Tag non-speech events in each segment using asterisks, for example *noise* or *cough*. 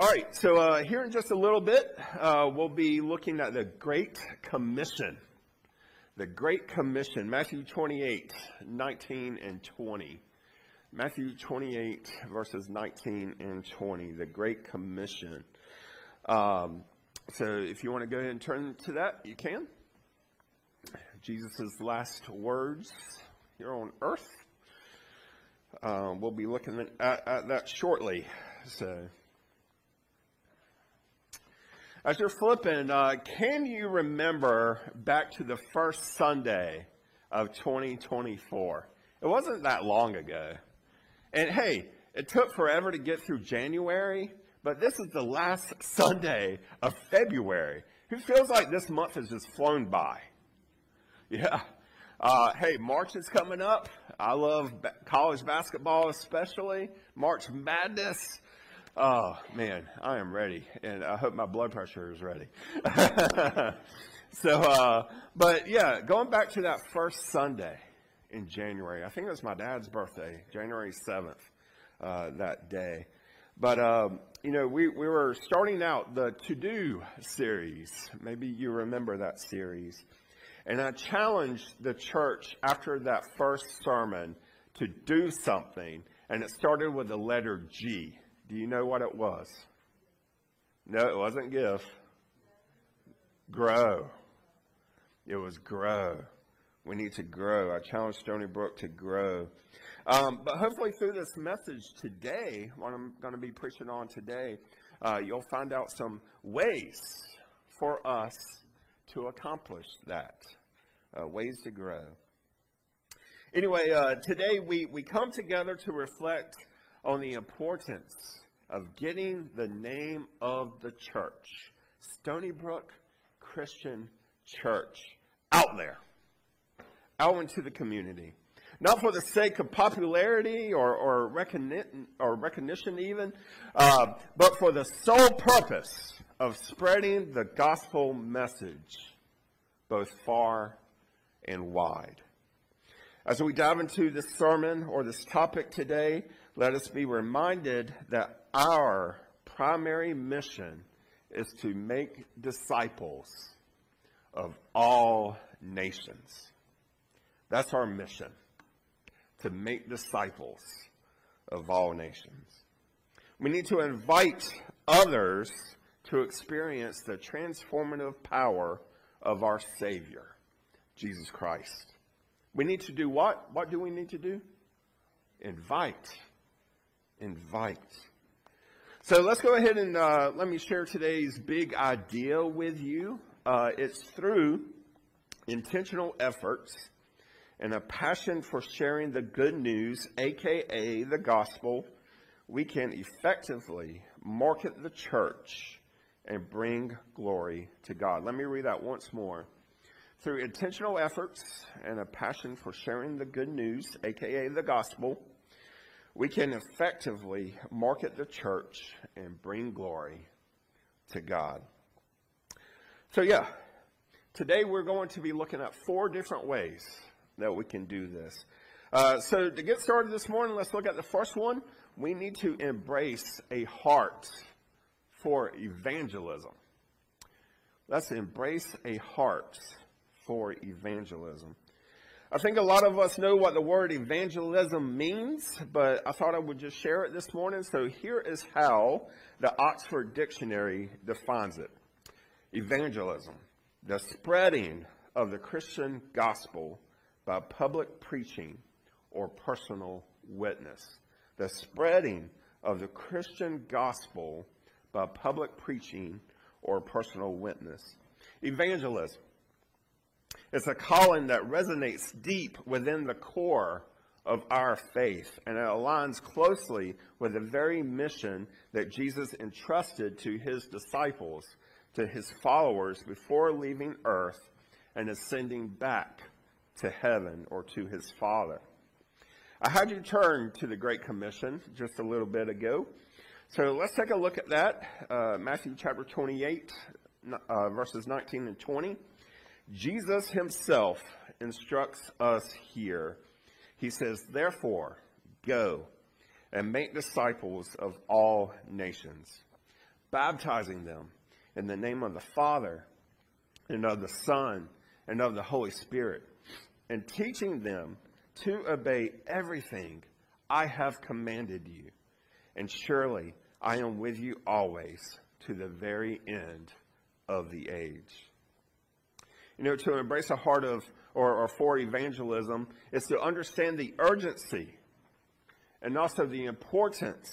All right, so uh, here in just a little bit, uh, we'll be looking at the Great Commission. The Great Commission, Matthew 28, 19 and 20. Matthew 28, verses 19 and 20, the Great Commission. Um, so if you want to go ahead and turn to that, you can. Jesus' last words here on earth. Um, we'll be looking at, at that shortly. So. As you're flipping, uh, can you remember back to the first Sunday of 2024? It wasn't that long ago. And hey, it took forever to get through January, but this is the last *laughs* Sunday of February. Who feels like this month has just flown by? Yeah. Uh, hey, March is coming up. I love college basketball, especially March Madness. Oh, man, I am ready. And I hope my blood pressure is ready. *laughs* so, uh, but yeah, going back to that first Sunday in January, I think it was my dad's birthday, January 7th, uh, that day. But, um, you know, we, we were starting out the To Do series. Maybe you remember that series. And I challenged the church after that first sermon to do something. And it started with the letter G. Do you know what it was? No, it wasn't give. Grow. It was grow. We need to grow. I challenge Stony Brook to grow. Um, but hopefully, through this message today, what I'm going to be preaching on today, uh, you'll find out some ways for us to accomplish that, uh, ways to grow. Anyway, uh, today we, we come together to reflect on the importance of getting the name of the church, Stony Brook Christian Church, out there, out into the community. Not for the sake of popularity or, or, recognition, or recognition, even, uh, but for the sole purpose of spreading the gospel message both far and wide. As we dive into this sermon or this topic today, let us be reminded that our primary mission is to make disciples of all nations. That's our mission, to make disciples of all nations. We need to invite others to experience the transformative power of our Savior, Jesus Christ. We need to do what? What do we need to do? Invite invite. So let's go ahead and uh, let me share today's big idea with you. Uh, it's through intentional efforts and a passion for sharing the good news, aka the gospel, we can effectively market the church and bring glory to God. Let me read that once more. Through intentional efforts and a passion for sharing the good news, aka the gospel, we can effectively market the church and bring glory to God. So, yeah, today we're going to be looking at four different ways that we can do this. Uh, so, to get started this morning, let's look at the first one. We need to embrace a heart for evangelism. Let's embrace a heart for evangelism. I think a lot of us know what the word evangelism means, but I thought I would just share it this morning. So here is how the Oxford Dictionary defines it Evangelism, the spreading of the Christian gospel by public preaching or personal witness. The spreading of the Christian gospel by public preaching or personal witness. Evangelism it's a calling that resonates deep within the core of our faith, and it aligns closely with the very mission that Jesus entrusted to his disciples, to his followers before leaving earth and ascending back to heaven or to his Father. I had you turn to the Great Commission just a little bit ago. So let's take a look at that. Uh, Matthew chapter 28, uh, verses 19 and 20. Jesus himself instructs us here. He says, Therefore, go and make disciples of all nations, baptizing them in the name of the Father and of the Son and of the Holy Spirit, and teaching them to obey everything I have commanded you. And surely I am with you always to the very end of the age. You know, to embrace a heart of or, or for evangelism is to understand the urgency and also the importance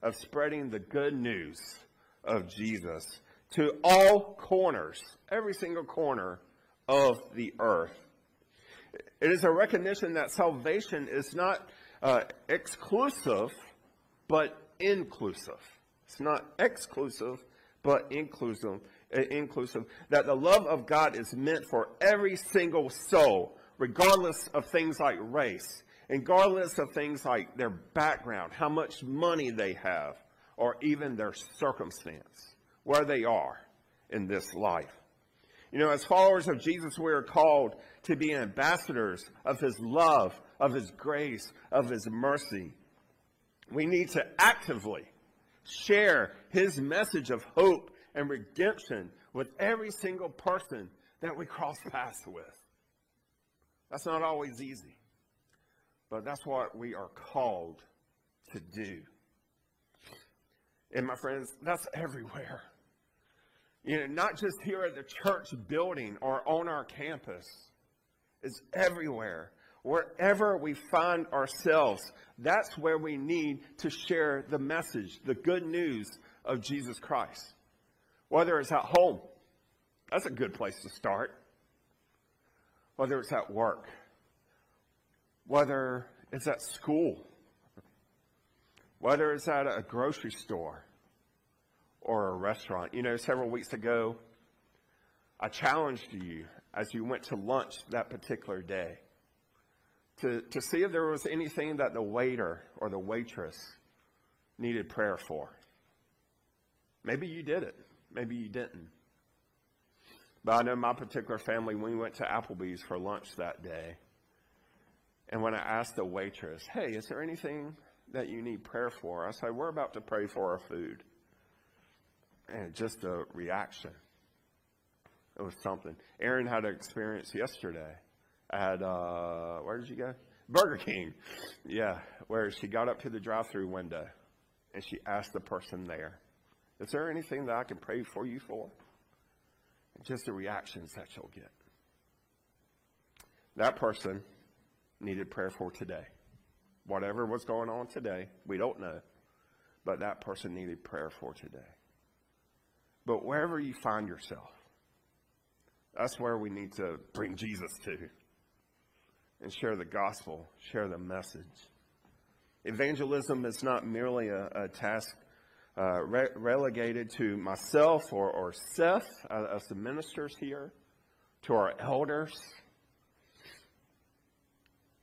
of spreading the good news of Jesus to all corners, every single corner of the earth. It is a recognition that salvation is not uh, exclusive, but inclusive. It's not exclusive, but inclusive. Inclusive. That the love of God is meant for every single soul, regardless of things like race, regardless of things like their background, how much money they have, or even their circumstance, where they are in this life. You know, as followers of Jesus, we are called to be ambassadors of his love, of his grace, of his mercy. We need to actively share his message of hope and redemption with every single person that we cross *laughs* paths with. That's not always easy, but that's what we are called to do. And my friends, that's everywhere. You know, not just here at the church building or on our campus. It's everywhere. Wherever we find ourselves, that's where we need to share the message, the good news of Jesus Christ. Whether it's at home, that's a good place to start. Whether it's at work, whether it's at school, whether it's at a grocery store or a restaurant. You know, several weeks ago, I challenged you as you went to lunch that particular day to, to see if there was anything that the waiter or the waitress needed prayer for. Maybe you did it, maybe you didn't. But I know my particular family, we went to Applebee's for lunch that day. And when I asked the waitress, hey, is there anything that you need prayer for? I said, we're about to pray for our food. And just a reaction. It was something. Aaron had an experience yesterday at, uh, where did you go? Burger King. Yeah, where she got up to the drive through window and she asked the person there, Is there anything that I can pray for you for? Just the reactions that you'll get. That person needed prayer for today. Whatever was going on today, we don't know. But that person needed prayer for today. But wherever you find yourself, that's where we need to bring Jesus to and share the gospel, share the message. Evangelism is not merely a, a task uh, re- relegated to myself or, or Seth uh, as the ministers here, to our elders.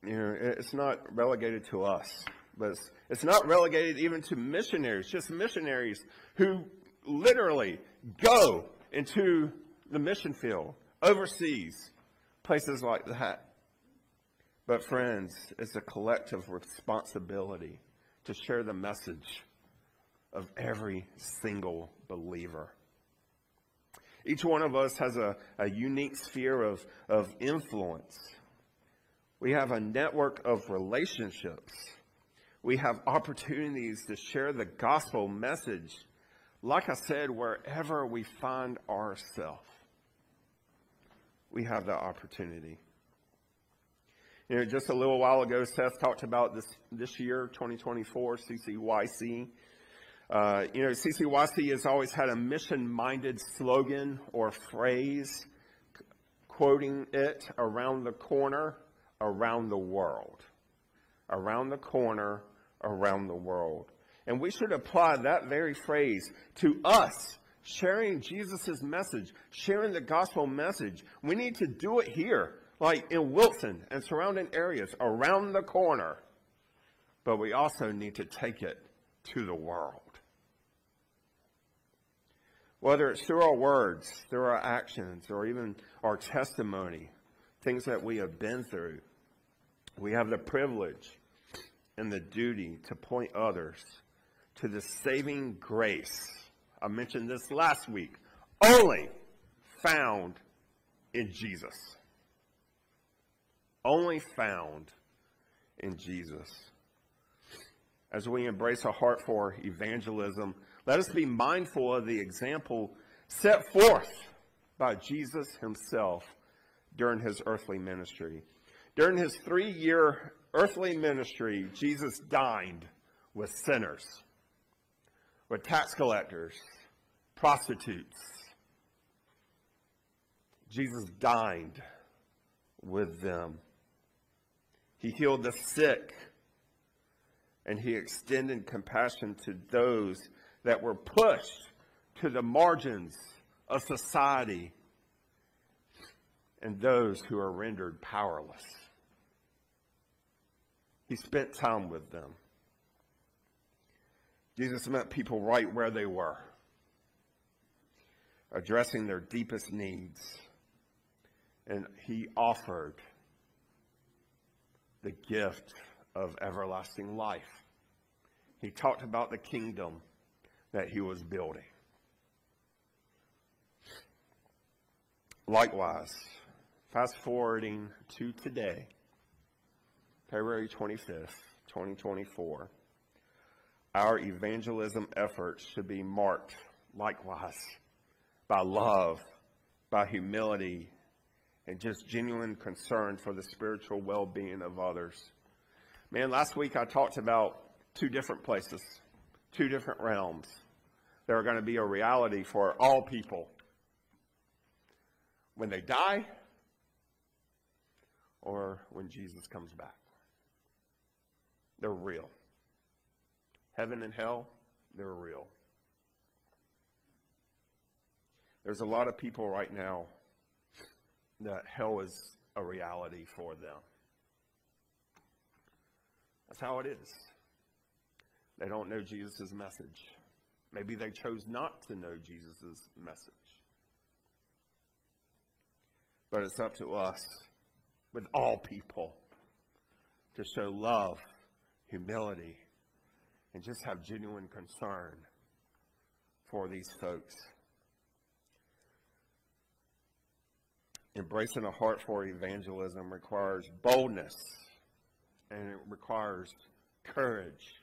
You know, it's not relegated to us, but it's, it's not relegated even to missionaries, just missionaries who literally go into the mission field overseas, places like that. But, friends, it's a collective responsibility to share the message of every single believer. Each one of us has a, a unique sphere of, of influence. We have a network of relationships. We have opportunities to share the gospel message like I said, wherever we find ourselves, we have that opportunity. You know, just a little while ago, Seth talked about this this year, 2024, CCYC. Uh, you know, CCYC has always had a mission-minded slogan or phrase, quoting it around the corner, around the world. Around the corner, around the world. And we should apply that very phrase to us, sharing Jesus' message, sharing the gospel message. We need to do it here, like in Wilson and surrounding areas around the corner. But we also need to take it to the world. Whether it's through our words, through our actions, or even our testimony, things that we have been through, we have the privilege and the duty to point others to the saving grace I mentioned this last week, only found in Jesus. Only found in Jesus. As we embrace a heart for evangelism, let us be mindful of the example set forth by Jesus himself during his earthly ministry. During his three year earthly ministry, Jesus dined with sinners, with tax collectors, prostitutes. Jesus dined with them. He healed the sick, and he extended compassion to those that were pushed to the margins of society and those who are rendered powerless. He spent time with them. Jesus met people right where they were, addressing their deepest needs. And he offered the gift of everlasting life. He talked about the kingdom that he was building. Likewise, fast forwarding to today, February 25th, 2024, our evangelism efforts should be marked likewise by love, by humility, and just genuine concern for the spiritual well being of others. Man, last week I talked about two different places, two different realms that are going to be a reality for all people when they die or when Jesus comes back. They're real. Heaven and hell, they're real. There's a lot of people right now that hell is a reality for them. That's how it is. They don't know Jesus' message. Maybe they chose not to know Jesus' message. But it's up to us, with all people, to show love, humility, and just have genuine concern for these folks. Embracing a heart for evangelism requires boldness and it requires courage,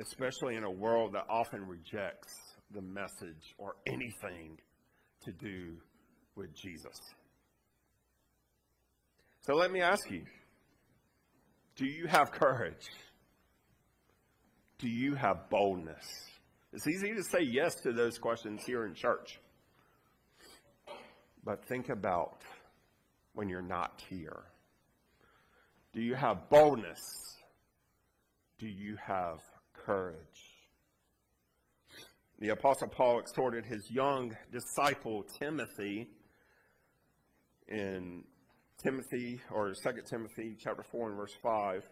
especially in a world that often rejects the message or anything to do with Jesus. So let me ask you do you have courage? Do you have boldness? It's easy to say yes to those questions here in church. But think about when you're not here. Do you have boldness? Do you have courage? The Apostle Paul exhorted his young disciple Timothy in Timothy or 2 Timothy chapter 4 and verse 5.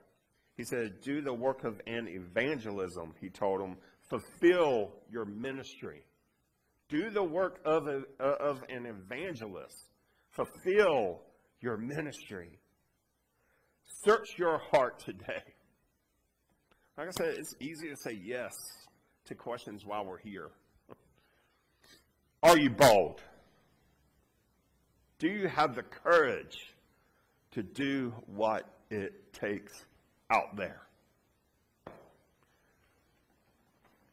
He said, Do the work of an evangelism, he told him. Fulfill your ministry. Do the work of, a, of an evangelist. Fulfill your ministry. Search your heart today. Like I said, it's easy to say yes to questions while we're here. Are you bold? Do you have the courage to do what it takes out there?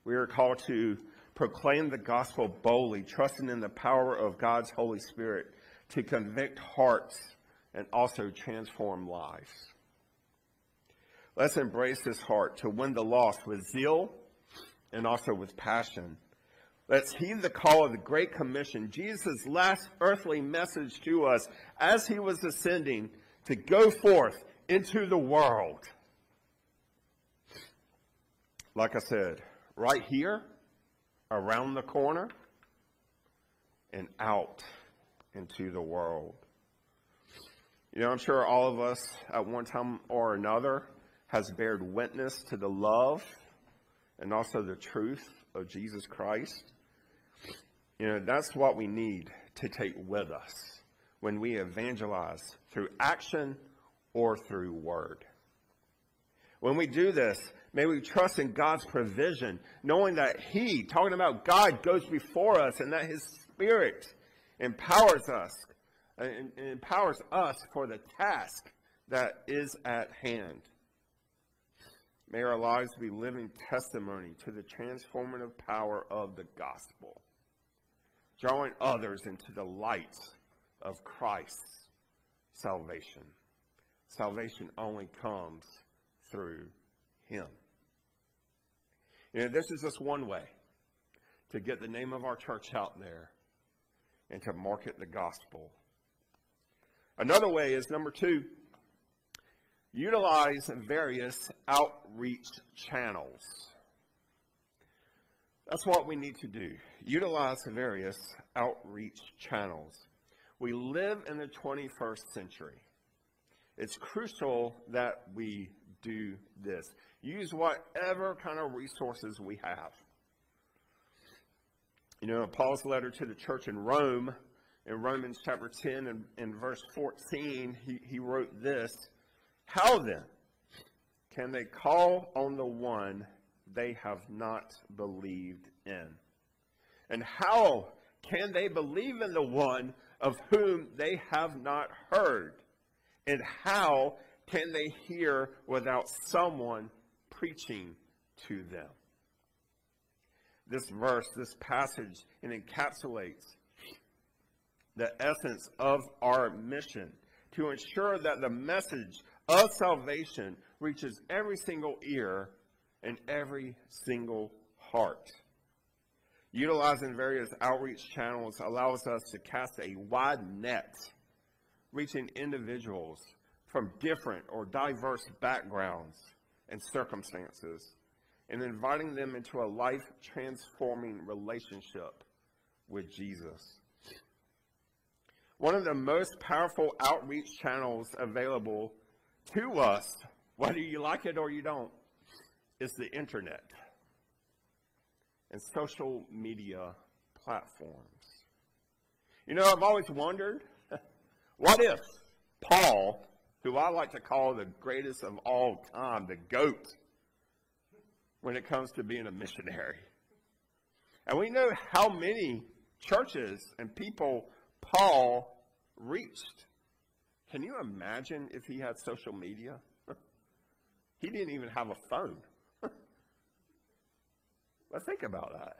We are called to proclaim the gospel boldly, trusting in the power of God's Holy Spirit to convict hearts and also transform lives. Let's embrace this heart to win the lost with zeal and also with passion. Let's heed the call of the Great Commission, Jesus' last earthly message to us as he was ascending to go forth into the world. Like I said, right here around the corner, and out into the world. You know, I'm sure all of us at one time or another has bared witness to the love and also the truth of Jesus Christ. You know, that's what we need to take with us when we evangelize through action or through word. When we do this, May we trust in God's provision, knowing that He, talking about God, goes before us and that His Spirit empowers us uh, and empowers us for the task that is at hand. May our lives be living testimony to the transformative power of the gospel, drawing others into the light of Christ's salvation. Salvation only comes through Him. You know, this is just one way to get the name of our church out there and to market the gospel. Another way is number two, utilize various outreach channels. That's what we need to do. Utilize various outreach channels. We live in the 21st century. It's crucial that we do this. Use whatever kind of resources we have. You know, Paul's letter to the church in Rome, in Romans chapter 10 and, and verse 14, he, he wrote this How then can they call on the one they have not believed in? And how can they believe in the one of whom they have not heard? And how can they hear without someone preaching to them? This verse, this passage, it encapsulates the essence of our mission to ensure that the message of salvation reaches every single ear and every single heart. Utilizing various outreach channels allows us to cast a wide net, reaching individuals from different or diverse backgrounds and circumstances, and inviting them into a life transforming relationship with Jesus. One of the most powerful outreach channels available to us, whether you like it or you don't, is the internet and social media platforms. You know, I've always wondered *laughs* what if Paul, who I like to call the greatest of all time, the GOAT, when it comes to being a missionary, and we know how many churches and people Paul reached. Can you imagine if he had social media? *laughs* he didn't even have a phone. *laughs* But think about that.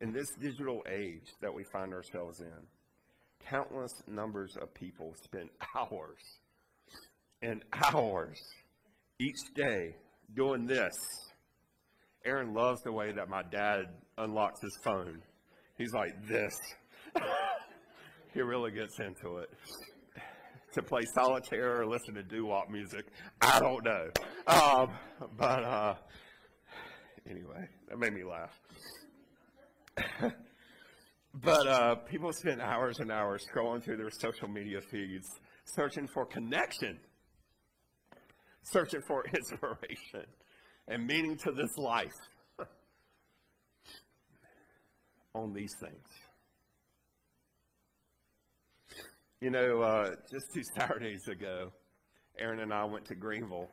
In this digital age that we find ourselves in, countless numbers of people spend *laughs* hours and hours each day doing this. Aaron loves the way that my dad unlocks his phone. He's like this. He really gets into it to play solitaire or listen to doo-wop music. I don't know. Um, but uh, anyway, that made me laugh. *laughs* but uh, people spend hours and hours scrolling through their social media feeds, searching for connection, searching for *laughs* inspiration and meaning to this life *laughs* on these things. You know, uh, just *laughs* two Saturdays ago, Aaron and I went to Greenville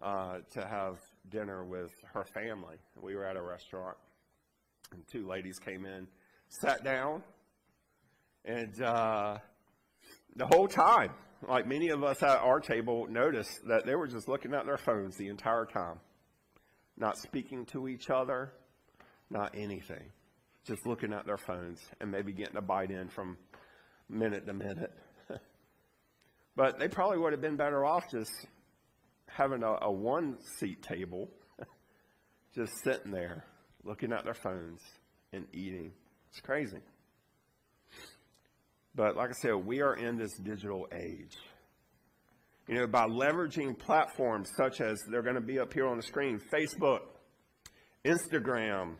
uh, to have dinner with her family. We were at a restaurant, and two ladies came in, sat down, and uh, the whole time, like many of us at our table, noticed that they were just looking at their phones the entire time, not speaking to each other, not anything, just looking at their phones and maybe getting a bite in from minute to minute. *laughs* but they probably would have been better off just having a, a one seat table, *laughs* just sitting there looking at their phones and eating. It's crazy. But like I said, we are in this digital age. You know, by leveraging platforms such as they're going to be up here on the screen Facebook, Instagram,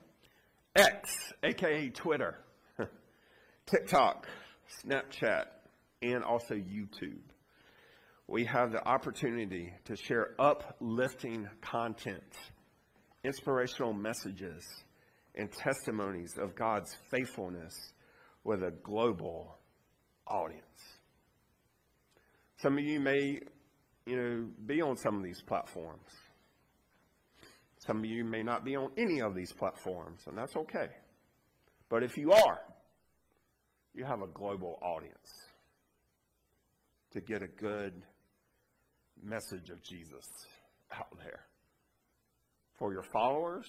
X, aka Twitter, *laughs* TikTok, Snapchat, and also YouTube. We have the opportunity to share uplifting content, inspirational messages, and testimonies of God's faithfulness with a global audience. Some of you may you know, be on some of these platforms. Some of you may not be on any of these platforms, and that's okay. But if you are, you have a global audience to get a good message of Jesus out there for your followers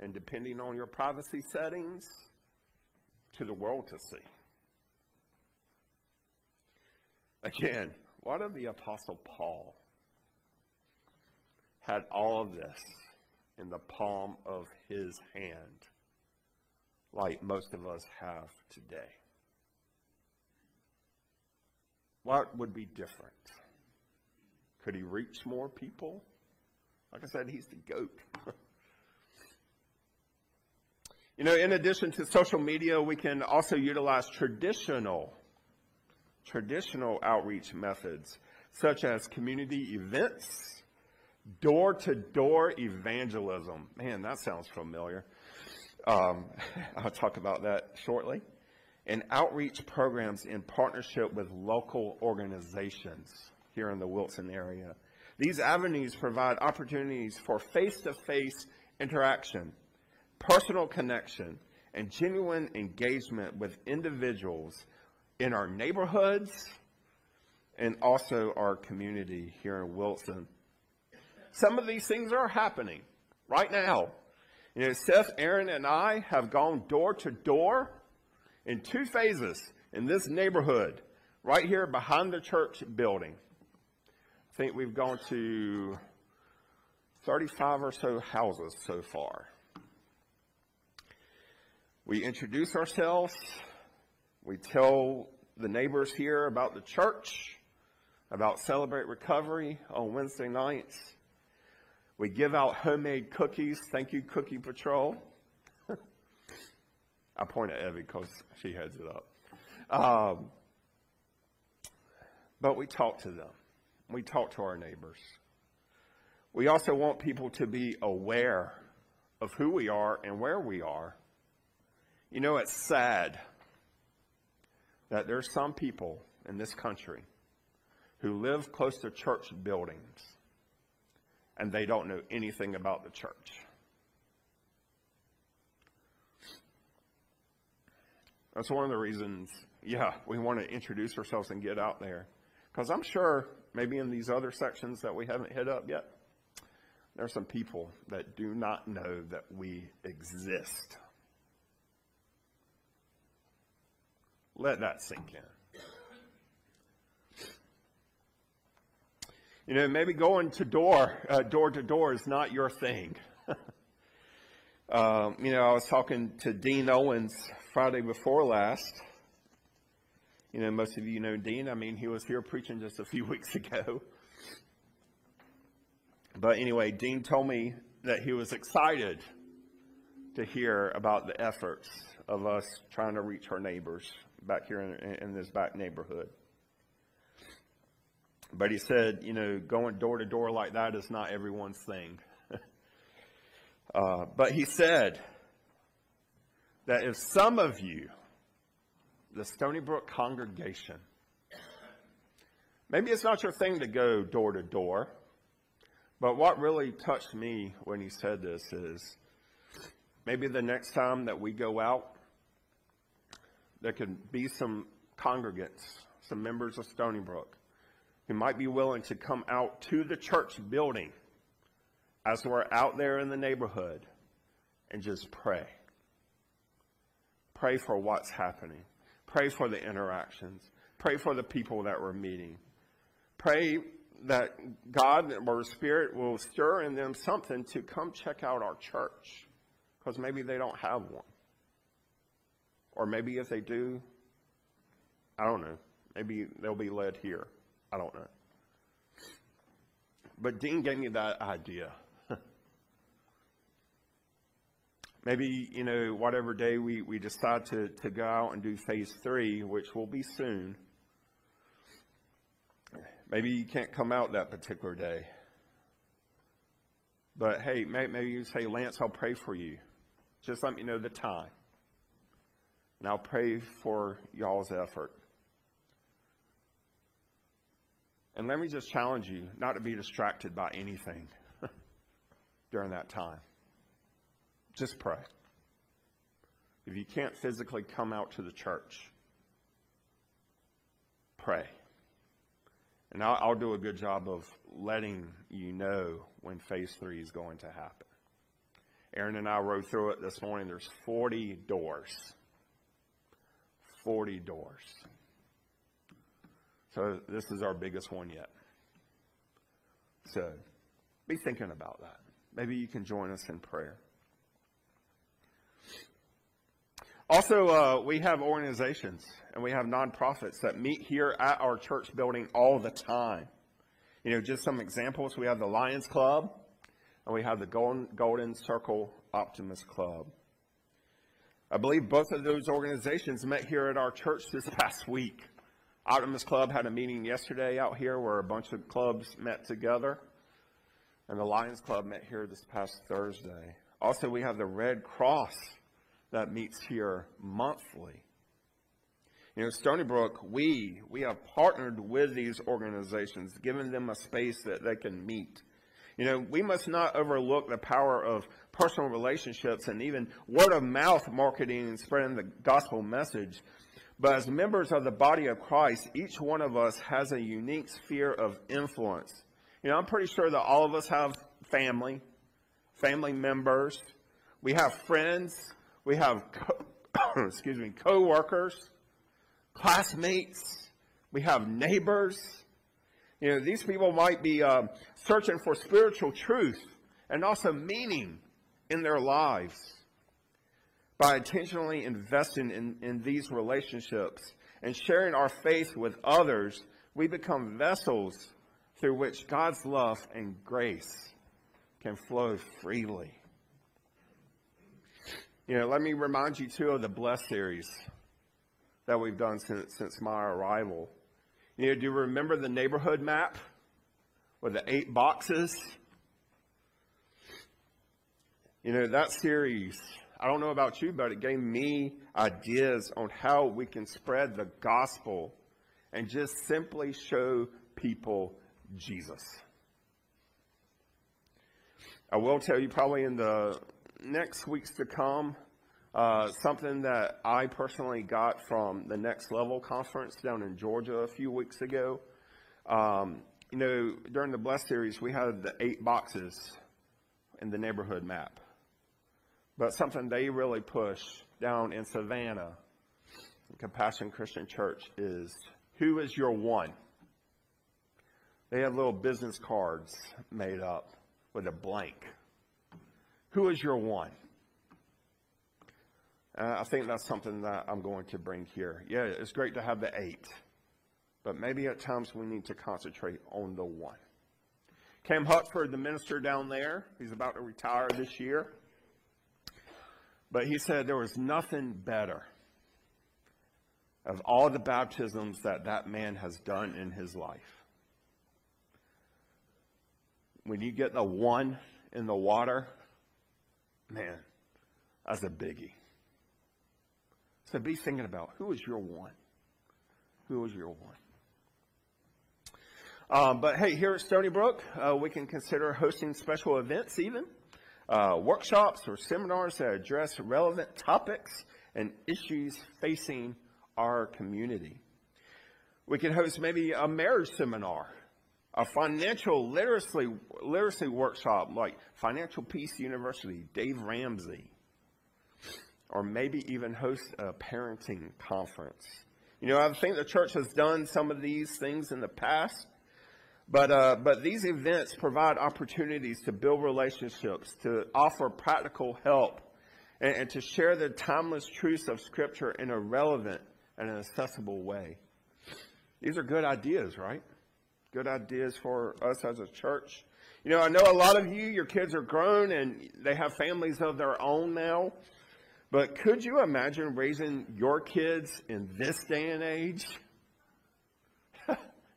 and depending on your privacy settings to the world to see. Again, what if the Apostle Paul had all of this in the palm of his hand, like most of us have today? What would be different? Could he reach more people? Like I said, he's the goat. *laughs* you know, in addition to social media, we can also utilize traditional traditional outreach methods such as community events, door-to-door evangelism. Man, that sounds familiar. Um, *laughs* I'll talk about that shortly. And outreach programs in partnership with local organizations here in the Wilson area. These avenues provide opportunities for face to face interaction, personal connection, and genuine engagement with individuals in our neighborhoods and also our community here in Wilson. Some of these things are happening right now. You know, Seth, Aaron, and I have gone door to door in two phases in this neighborhood, right here behind the church building. I think we've gone to 35 or so houses so far. We introduce ourselves. We tell the neighbors here about the church, about Celebrate Recovery on Wednesday nights. We give out homemade cookies. Thank you, Cookie Patrol. *laughs* I point at Evie because she heads it up. Um, but we talk to them. We talk to our neighbors. We also want people to be aware of who we are and where we are. You know, it's sad that there's some people in this country who live close to church buildings and they don't know anything about the church. That's one of the reasons, yeah, we want to introduce ourselves and get out there. Because I'm sure maybe in these other sections that we haven't hit up yet, there are some people that do not know that we exist. Let that sink in. You know, maybe going to door, uh, door to door is not your thing. *laughs* um, you know, I was talking to Dean Owens Friday before last. You know, most of you know Dean. I mean, he was here preaching just a *laughs* few weeks ago. But anyway, Dean told me that he was excited to hear about the efforts of us trying to reach our neighbors back here in, in this back neighborhood. But he said, you know, going door to door like that is not everyone's thing. *laughs* uh, but he said that if some of you, the Stony Brook congregation, maybe it's not your thing to go door to door, but what really touched me when he said this is maybe the next time that we go out there could be some congregants, some members of Stony Brook, who might be willing to come out to the church building as we're out there in the neighborhood and just pray. Pray for what's happening. Pray for the interactions. Pray for the people that we're meeting. Pray that God or Spirit will stir in them something to come check out our church because maybe they don't have one. Or maybe if they do, I don't know. Maybe they'll be led here. I don't know. But Dean gave me that idea. *laughs* maybe, you know, whatever day we, we decide to, to go out and do phase three, which will be soon, maybe you can't come out that particular day. But hey, maybe you say, Lance, I'll pray for you. Just let me know the time. And I'll pray for y'all's effort. And let me just challenge you not to be distracted by anything *laughs* during that time. Just pray. If you can't physically come out to the church, pray. And I'll, I'll, do a good job of letting you know when phase three is going to happen. Aaron and I rode through it this morning. There's 40 doors. 40 doors. So this is our biggest one yet. So be thinking about that. Maybe you can join us in prayer. Also, uh, we have organizations and we have nonprofits that meet here at our church building all the time. You know, just some examples. We have the Lions Club and we have the Golden, Golden Circle Optimist Club. I believe both of those organizations met here at our church this *laughs* past week. Optimist Club had a meeting yesterday out here where a bunch of clubs met together. And the Lions Club met here this past Thursday. Also, we have the Red Cross that meets here monthly. You know, Stony Brook, we, we have partnered with these organizations, giving them a space that they can meet. You know, we must not overlook the power of personal relationships and even word of mouth marketing and spreading the gospel message. But as members of the body of Christ, each one of us has a unique sphere of influence. You know, I'm pretty sure that all of us have family, family members. We have friends. We have, co- *coughs* excuse me, co-workers, classmates. We have neighbors. You know, these people might be um, searching for spiritual truth and also meaning in their lives. By intentionally investing in, in these relationships and sharing our faith with others, we become vessels through which God's love and grace can flow freely. You know, let me remind you too of the Bless series that we've done since, since my arrival. You know, do you remember the neighborhood map with the eight boxes? You know, that series, I don't know about you, but it gave me ideas on how we can spread the gospel and just simply show people Jesus. I will tell you probably in the next weeks to come, uh, something that I personally got from the Next Level conference down in Georgia a few weeks ago. Um, you know, during the Bless series, we had the eight boxes in the neighborhood map. But something they really push down in Savannah, Compassion Christian Church, is who is your one? They have little business cards made up with a blank. Who is your one? Uh, I think that's something that I'm going to bring here. Yeah, it's great to have the eight, but maybe at times we need to concentrate on the one. Cam Huxford, the minister down there, he's about to retire this year. But he said there was nothing better of all the baptisms that that man has done in his life. When you get the one in the water, man, that's a biggie. So be thinking about who is your one? Who is your one? Um, but hey, here at Stony Brook, uh, we can consider hosting special events even uh, workshops or seminars that address relevant topics and issues facing our community. We could host maybe a marriage seminar, a financial literacy, literacy workshop like Financial Peace University, Dave Ramsey, or maybe even host a parenting conference. You know, I think the church has done some of these things in the past, but, uh, but these events provide opportunities to build relationships, to offer practical help, and, and to share the timeless truths of Scripture in a relevant and an accessible way. These are good ideas, right? Good ideas for us as a church. You know, I know a lot of you, your kids are grown and they have families of their own now. But could you imagine raising your kids in this day and age? *laughs*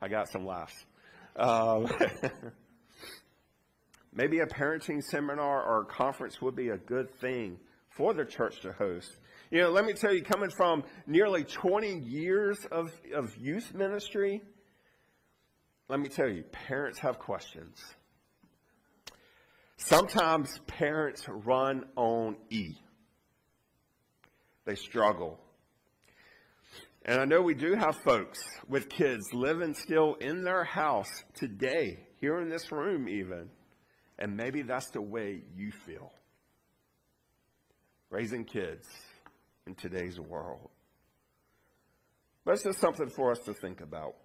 I got some laughs. Um, *laughs* maybe a parenting seminar or a conference would be a good thing for the church to host. You know, let me tell you, coming from nearly 20 years of, of youth ministry, let me tell you, parents have questions. Sometimes parents run on E. They struggle. And I know we do have folks with kids living still in their house today, here in this room even. And maybe that's the way you feel. Raising kids in today's world. But it's just something for us to think about.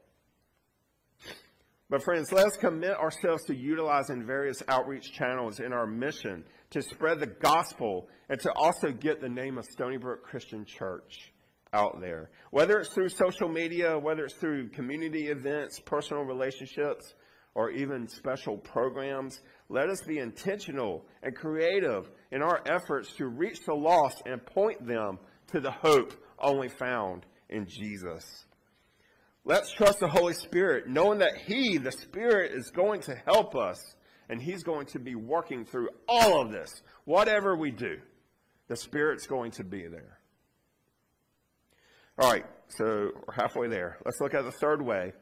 But, friends, let's commit ourselves to utilizing various outreach channels in our mission to spread the gospel and to also get the name of Stony Brook Christian Church out there. Whether it's through social media, whether it's through community events, personal relationships, or even special programs, let us be intentional and creative in our efforts to reach the lost and point them to the hope only found in Jesus. Let's trust the Holy Spirit, knowing that He, the Spirit, is going to help us and He's going to be working through all of this. Whatever we do, the Spirit's going to be there. All right, so we're halfway there. Let's look at the third way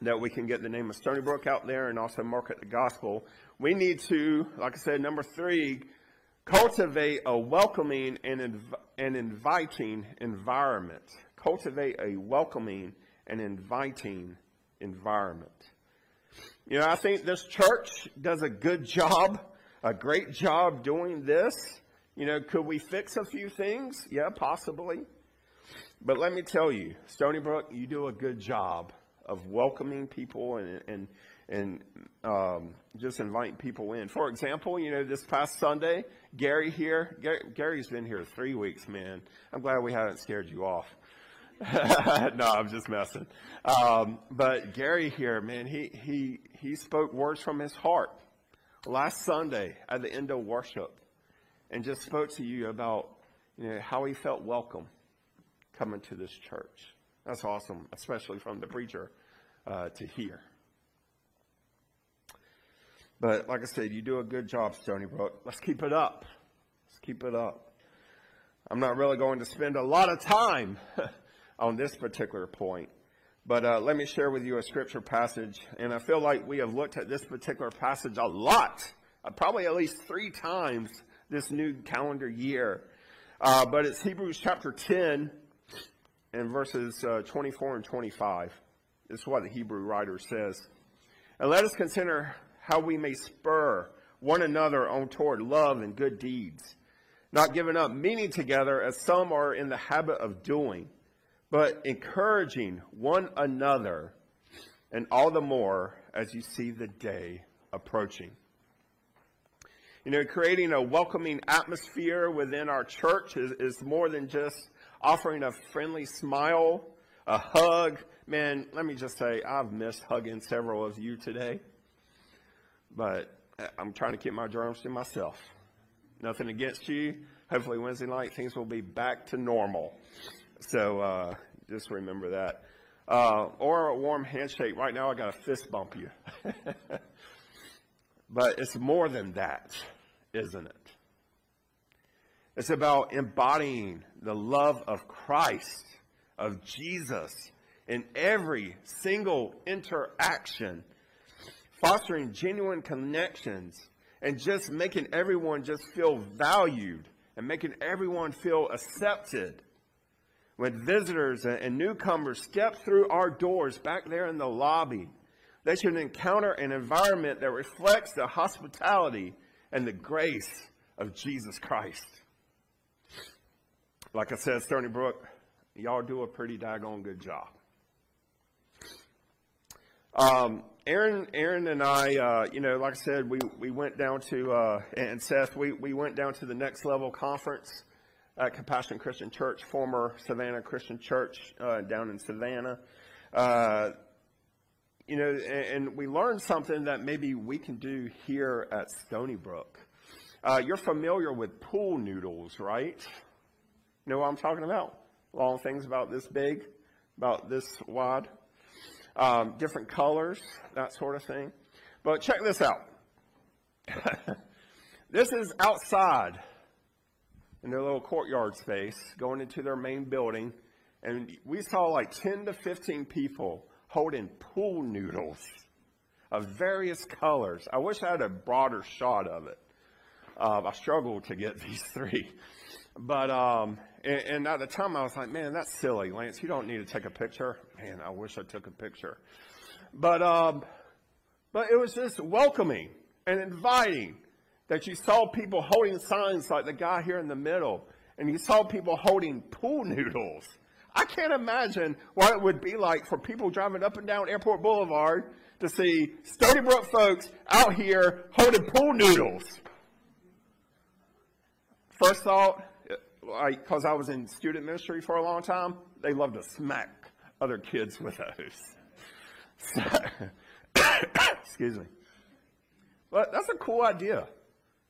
that we can get the name of Stony Brook out there and also market the gospel. We need to, like I said, number three, cultivate a welcoming and, inv- and inviting environment. Cultivate a welcoming and inviting environment. You know, I think this church does a good job, a great job doing this. You know, could we fix a few things? Yeah, possibly. But let me tell you, Stony Brook, you do a good job of welcoming people and, and, and um, just inviting people in. For example, you know, this past Sunday, Gary here, Gary, Gary's been here three weeks, man. I'm glad we haven't scared you off. *laughs* no, I'm just messing. Um, but Gary here, man, he, he, he spoke words from his heart last Sunday at the end of worship and just spoke to you about you know, how he felt welcome coming to this church. That's awesome, especially from the preacher uh, to hear. But like I said, you do a good job, Stony Brook. Let's keep it up. Let's keep it up. I'm not really going to spend a lot of time *laughs* on this particular point. But uh, let me share with you a scripture passage, and I feel like we have looked at this particular passage a lot, uh, probably at least three times this new calendar year. Uh, but it's Hebrews chapter 10 and verses uh, 24 and 25. This is what the Hebrew writer says. And let us consider how we may spur one another on toward love and good deeds, not giving up meeting together as some are in the habit of doing but encouraging one another, and all the more as you see the day approaching. You know, creating a welcoming atmosphere within our church is, is more than just offering a friendly smile, a hug. Man, let me just say, I've missed hugging several of you today, but I'm trying to keep my germs to myself. Nothing against you. Hopefully, Wednesday night things will be back to normal. So uh, just remember that. Uh, or a warm handshake. Right now, I got a fist bump you. *laughs* but it's more than that, isn't it? It's about embodying the love of Christ, of Jesus, in every single interaction, fostering genuine connections, and just making everyone just feel valued and making everyone feel accepted when visitors and newcomers step through our doors back there in the lobby, they should encounter an environment that reflects the hospitality and the grace of Jesus Christ. Like I said, Stony Brook, y'all do a pretty daggone good job. Um, Aaron, Aaron and I, uh, you know, like I said, we, we went down to, uh, and Seth, we, we went down to the next level conference at Compassion Christian Church, former Savannah Christian Church uh, down in Savannah. Uh, you know, and, and, we learned something that maybe we can do here at Stony Brook. Uh, you're familiar with pool noodles, right? Know what I'm talking about? Long things about this big, about this wide, um, different colors, that sort of thing. But check this out. *laughs* this is outside in their little courtyard space, going into their main building, and we saw like 10 to 15 people holding pool noodles of various colors. I wish I had a broader shot of it. Uh, I struggled to get *laughs* these three. But, um, and, and, at the time I was like, man, that's silly, Lance. You don't need to take a picture. Man, I wish I took a picture. But, um, but it was just welcoming and inviting that you saw people holding signs like the guy here in the middle, and you saw people holding pool *laughs* noodles. I can't imagine what it would be like for people driving up and down Airport Boulevard to see Stony Brook folks out here holding pool noodles. First thought, because I was in student ministry for a long time, they love to smack other kids with those. *laughs* *coughs* Excuse me. But that's a cool idea,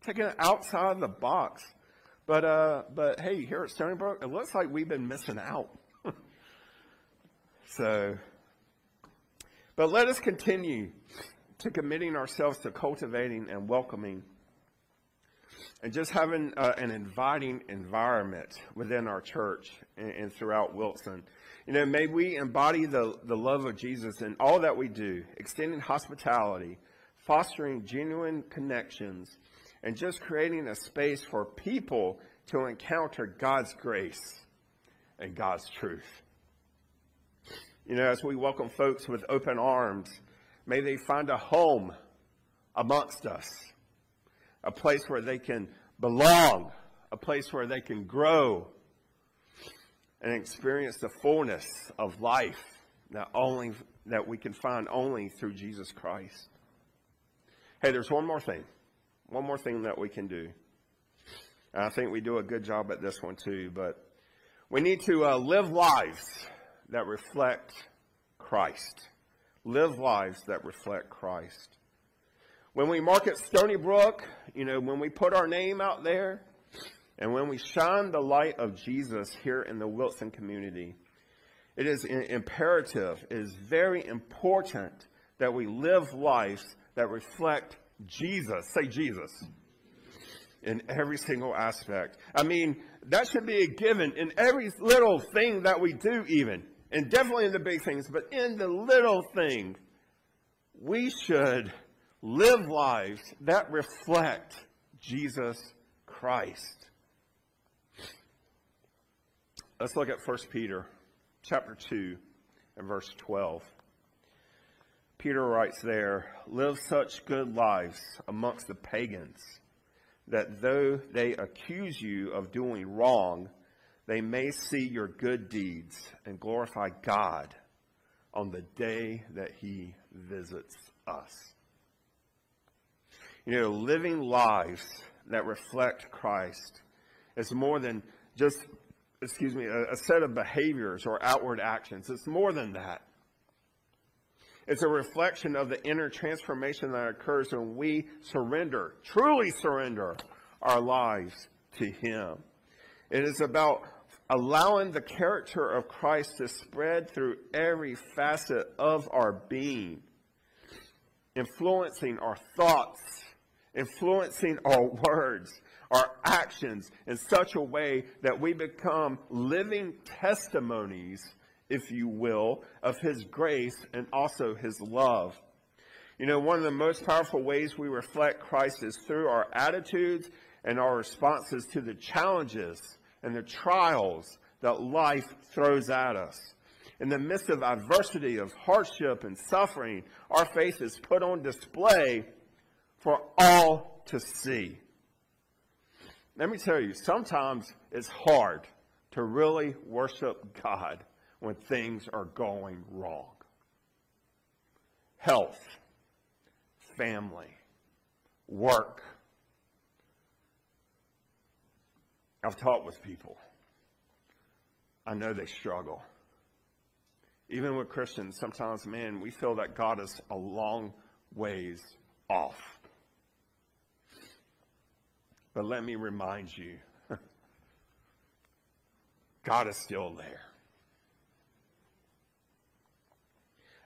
taking it outside the box. But uh, but hey, here at Stony Brook, it looks like we've been missing out. *laughs* so, but let us continue to committing ourselves to cultivating and welcoming and just having uh, an inviting environment within our church and, and, throughout Wilson. You know, may we embody the, the love of Jesus in all that we do, extending hospitality, fostering genuine connections, and just creating a space for people to encounter God's grace and God's truth. You know, as we welcome folks with open arms, may they find a home amongst us a place where they can belong, a place where they can grow and experience the fullness of life that only that we can find only through Jesus Christ. Hey, there's one more thing. One more thing that we can do. And I think we do a good job at this one too, but we need to uh, live lives that reflect Christ. Live lives that reflect Christ. When we market Stony Brook, you know, when we put our name out there, and when we shine the light of Jesus here in the Wilson community, it is imperative, it is very important that we live lives that reflect Jesus. Say Jesus. In every single aspect. I mean, that should be a given in every little thing that we do, even. And definitely in the big things, but in the little thing, we should live lives that reflect Jesus Christ. Let's look at 1 Peter chapter 2 and verse 12. Peter writes there, Live such good lives amongst the pagans, that though they accuse you of doing wrong, they may see your good deeds and glorify God on the day that he visits us. You know, living lives that reflect Christ is more than just, excuse me, a, a set of behaviors or outward actions. It's more than that. It's a reflection of the inner transformation that occurs when we surrender, truly surrender our lives to Him. It is about allowing the character of Christ to spread through every facet of our being, influencing our thoughts, influencing our *laughs* words, our actions in such a way that we become living testimonies, if you will, of His grace and also His love. You know, one of the most powerful ways we reflect Christ is through our attitudes and our responses to the challenges and the trials that life throws at us. In the midst of adversity, of hardship and suffering, our faith is put on display for all to see. Let me tell you, sometimes it's hard to really worship God when things are going wrong. Health, family, work. I've talked with people. I know they struggle. Even with Christians, sometimes, man, we feel that God is a long ways off. But let me remind you *laughs* God is still there.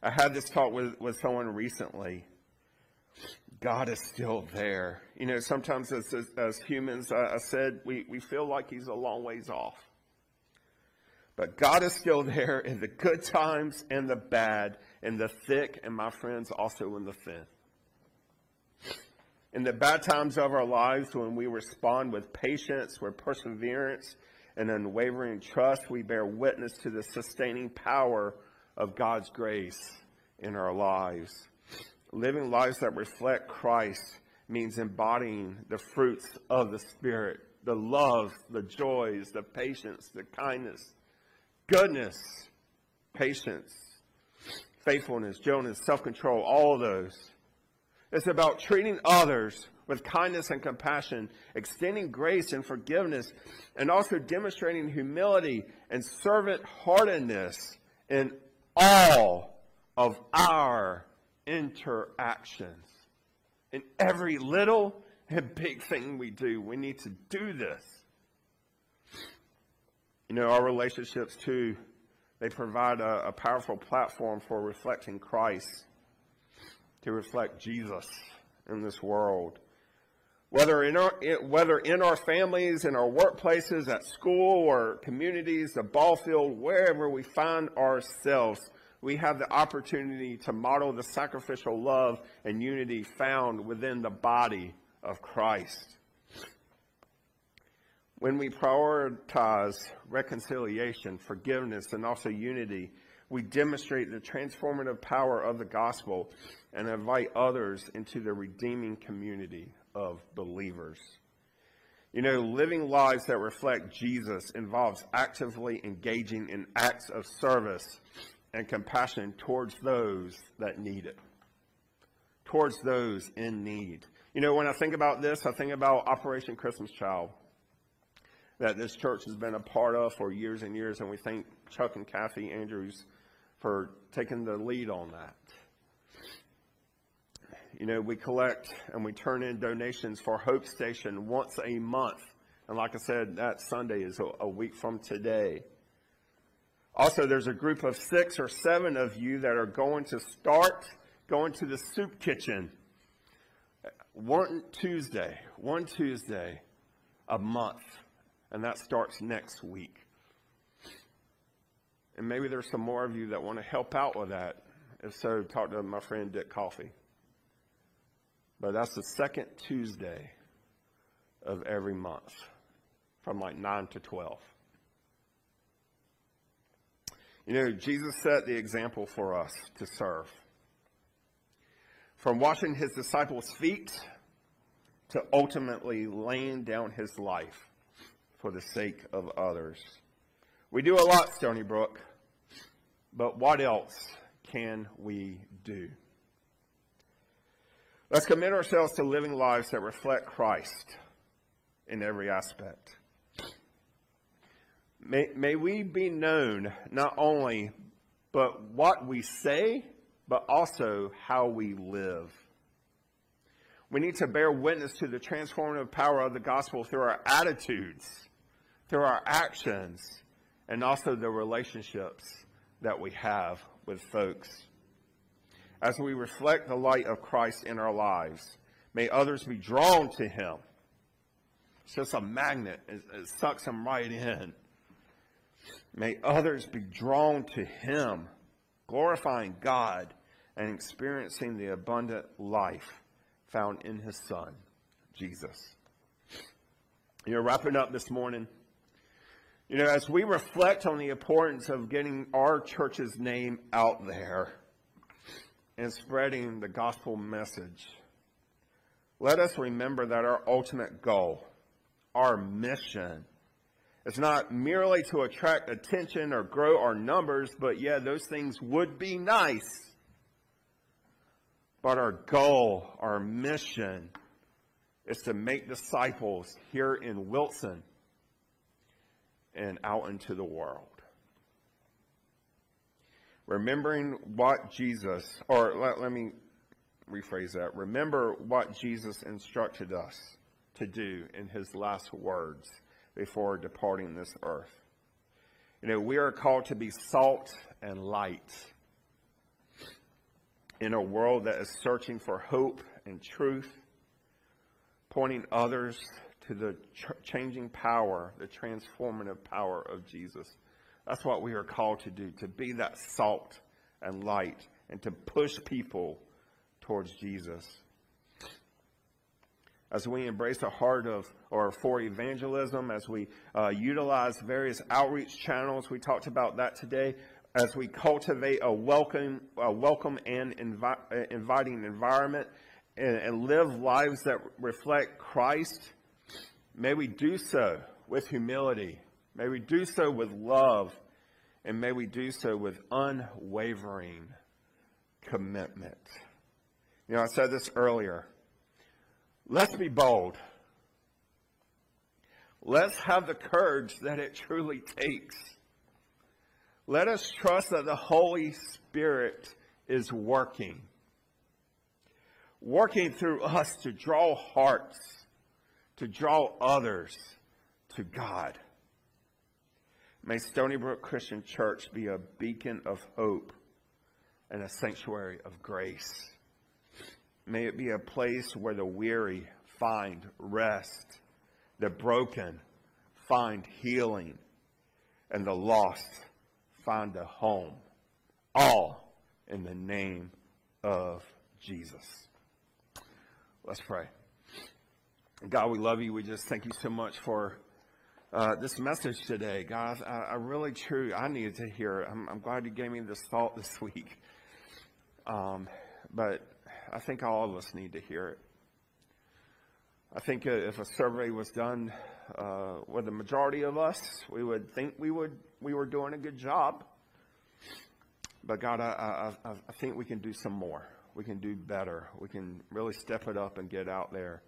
I had this talk with, with someone recently. God is still there. You know, sometimes as, as, as humans, uh, I said, we, we feel like He's a long ways off. But God is still there in the good times and the bad, in the thick, and my friends, also in the thin. In the bad times of our lives, when we respond with patience, with perseverance, and unwavering trust, we bear witness to the sustaining power of God's grace in our lives. Living lives that reflect Christ means embodying the fruits of the Spirit the love, the joys, the patience, the kindness, goodness, patience, faithfulness, gentleness, self control, all those. It's about treating others with kindness and compassion, extending grace and forgiveness, and also demonstrating humility and servant heartedness in all of our interactions. In every little and big thing we do, we need to do this. You know, our relationships too, they provide a, a powerful platform for reflecting Christ, to reflect Jesus in this world. Whether in our whether in our families, in our workplaces, at school or communities, the ball field, wherever we find ourselves, we have the opportunity to model the sacrificial love and unity found within the body of Christ. When we prioritize reconciliation, forgiveness, and also unity, we demonstrate the transformative power of the gospel and invite others into the redeeming community of believers. You know, living lives that reflect Jesus involves actively engaging in acts of service and compassion towards those that need it, towards those in need. You know, when I think about this, I think about Operation Christmas Child that this church has been a part of for years and years, and we thank Chuck and Kathy Andrews for taking the lead on that. You know, we collect and we turn in donations for Hope Station once a month. And like I said, that Sunday is a, week from today. Also, there's a group of six or seven of you that are going to start going to the soup kitchen one Tuesday, one Tuesday a month, and that starts next week. And maybe there's some more of you that want to help out with that. If so, talk to my friend Dick Coffee. But that's the second Tuesday of every month from like 9 to 12. You know, Jesus set the example for us to serve. From washing his disciples' feet to ultimately laying down his life for the sake of others. We do a lot, Stony Brook, but what else can we do? Let's commit ourselves to living lives that reflect Christ in every aspect. May, may we be known not only but what we say, but also how we live. We need to bear witness to the transformative power of the gospel through our attitudes, through our actions, and also the relationships that we have with folks. As we reflect the light of Christ in our lives, may others be drawn to him. It's just a magnet, it, it sucks them right in. May others be drawn to Him, glorifying God and experiencing the abundant life found in His Son, Jesus. You're wrapping up this morning, you know, as we reflect on the importance of getting our church's name out there and spreading the gospel message, let us remember that our ultimate goal, our mission, it's not merely to attract attention or grow our numbers, but yeah, those things would be nice. But our goal, our mission, is to make disciples here in Wilson and out into the world. Remembering what Jesus, or let, let me rephrase that. Remember what Jesus instructed us to do in his last words before departing this earth. You know, we are called to be salt and light in a world that is searching for hope and truth, pointing others to the ch- changing power, the transformative power of Jesus. That's what we are called to do, to be that salt and light and to push people towards Jesus. As we embrace a heart of, or for evangelism, as we uh, utilize various outreach channels, we talked about that today, as we cultivate a welcome, a welcome and invi- uh, inviting environment and, and live lives that reflect Christ, may we do so with humility. May we do so with love. And may we do so with unwavering commitment. You know, I said this earlier. Let's be bold. Let's have the courage that it truly takes. Let us trust that the Holy Spirit is working, working through us to draw hearts, to draw others to God. May Stony Brook Christian Church be a beacon of hope and a sanctuary of grace. May it be a place where the weary find rest, the broken find healing, and the lost find a home. All in the name of Jesus. Let's pray. God, we love you. We just thank you so much for uh, this message today. God, I, I, really, true, I needed to hear it. I'm, I'm, glad you gave me this thought this week. Um, but I think all of us need to hear it. I think if a survey was done uh, with the majority of us, we would think we would we were doing a good job. But God, I, I, I think we can do some more. We can do better. We can really step it up and get out there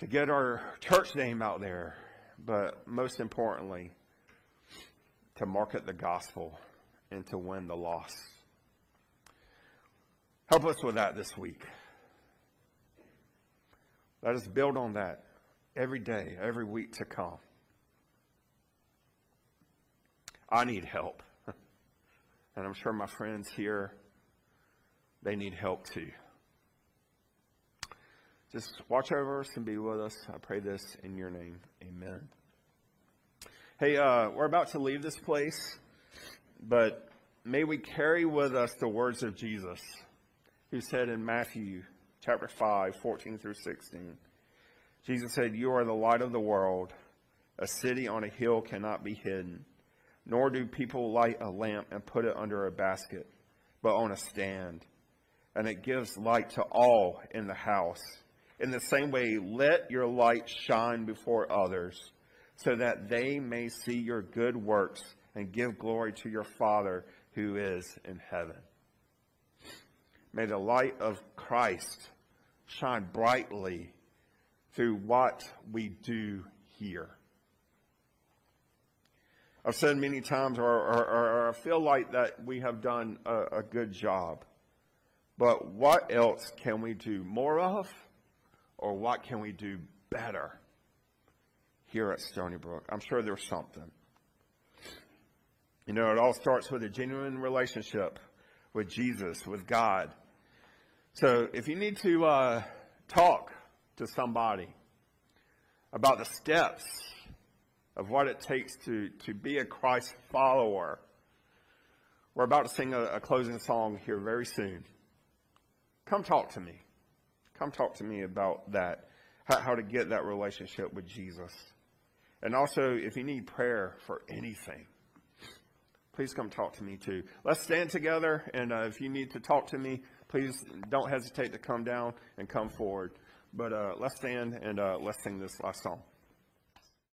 to get our church name out there. But most importantly, to market the gospel and to win the lost. Help us with that this week. Let us build on that every day, every week to come. I need help. *laughs* And I'm sure my friends here, they need help too. Just watch over us and be with us. I pray this in your name. Amen. Hey, uh, we're about to leave this place, but may we carry with us the words of Jesus who said in Matthew chapter 5, 14 through 16, Jesus said, You are the light of the world. A city on a hill cannot be hidden, nor do people light a lamp and put it under a basket, but on a stand, and it gives light to all in the house. In the same way, let your light shine before others, so that they may see your good works and give glory to your Father who is in heaven. May the light of Christ shine brightly through what we do here. I've said many times, or, or, or I feel like that we have done a, a good job. But what else can we do more of, or what can we do better here at Stony Brook? I'm sure there's something. You know, it all starts with a genuine relationship with Jesus, with God. So if you need to uh, talk to somebody about the steps of what it takes to, to be a Christ follower, we're about to sing a, a closing song here very soon. Come talk to me. Come talk to me about that, how, how to get that relationship with Jesus. And also, if you need prayer for anything, please come talk to me too. Let's stand together, and uh, if you need to talk to me, please don't hesitate to come down and come forward. But uh, let's stand and uh, let's sing this last song.